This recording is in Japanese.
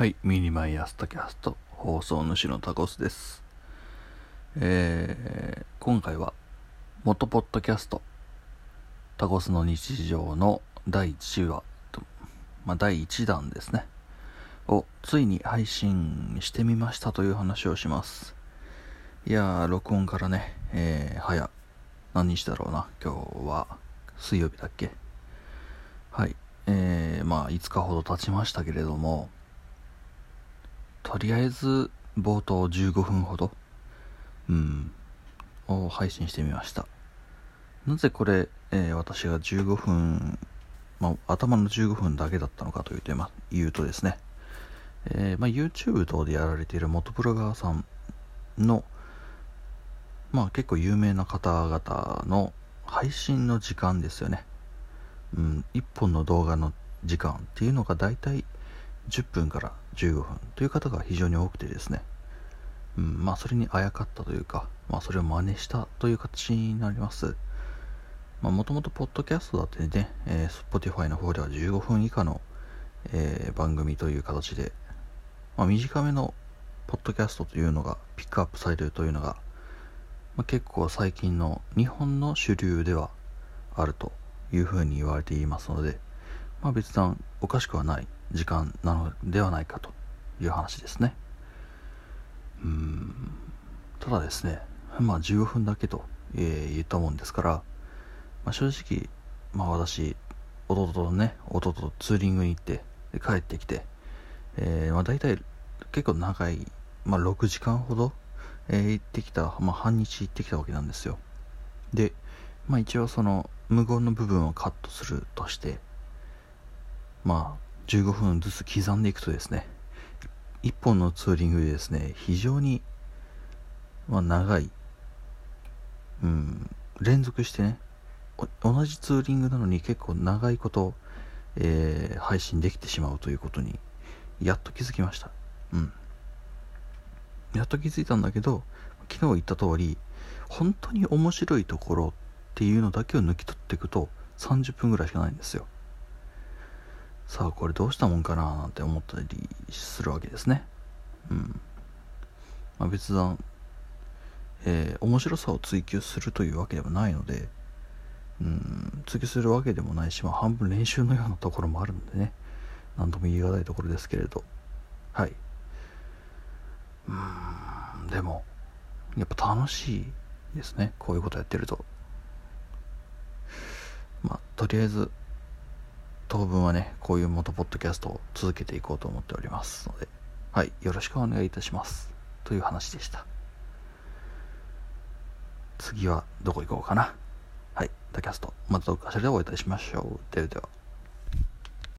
はい、 miniMY朝tacast 放送主の tacosuです。えー、今回は元ポッドキャスト tacosuの日常の第1話と、まあ、第1弾ですね。をついに配信してみましたという話をします。いやー、録音からね、えー、早何日だろうな。今日は水曜日だっけ？はい、えー、まあ5日ほど経ちましたけれどもとりあえず冒頭15分ほど、うん、を配信してみました。なぜこれ、えー私が15分、まあ、頭の15分だけだったのかというと、まあ、言うとですね、えーまあ、YouTube 等でやられている元プロガーさんの、まあ結構有名な方々の配信の時間ですよね。うん、1本の動画の時間っていうのが大体10分から15分という方が非常に多くてですね、うん、まあそれにあやかったというか、まあそれを真似したという形になります。まあもともとポッドキャストだってね、えー Spotify の方では15分以下の、えー番組という形で、まあ短めのポッドキャストというのがピックアップされるというのが、まあ、結構最近の日本の主流ではあるというふうに言われていますので、まあ、別段おかしくはない時間なのではないかという話ですね。うんただですねまあ15分だけと、えー言ったもんですから、まあ、正直まあ私弟とね弟とツーリングに行ってで帰ってきて、えーまあ、大体結構長い、まあ、6時間ほど、えー行ってきた、まあ、半日行ってきたわけなんですよ。で、まあ、一応その無言の部分をカットするとしてまあ15分ずつ刻んでいくとですね1本のツーリングでですね非常に、まあ、長い、うん、連続してね同じツーリングなのに結構長いこと、えー配信できてしまうということにやっと気づきました。うん。やっと気づいたんだけど昨日言った通り本当に面白いところっていうのだけを抜き取っていくと30分ぐらいしかないんですよ。さあこれどうしたもんかななんて思ったりするわけですね。うん。まあ別段えー面白さを追求するというわけではないのでうん追求するわけでもないし、まあ、半分練習のようなところもあるんでね。何とも言い難いところですけれど。はい。うんでもやっぱ楽しいですね。こういうことやってると。まあとりあえず当分はねこういう元ポッドキャストを続けていこうと思っておりますのではいよろしくお願いいたします。という話でした。次はどこ行こうかな。はいダキャストまたどっかしらでお会いいたしましょう。ではでは。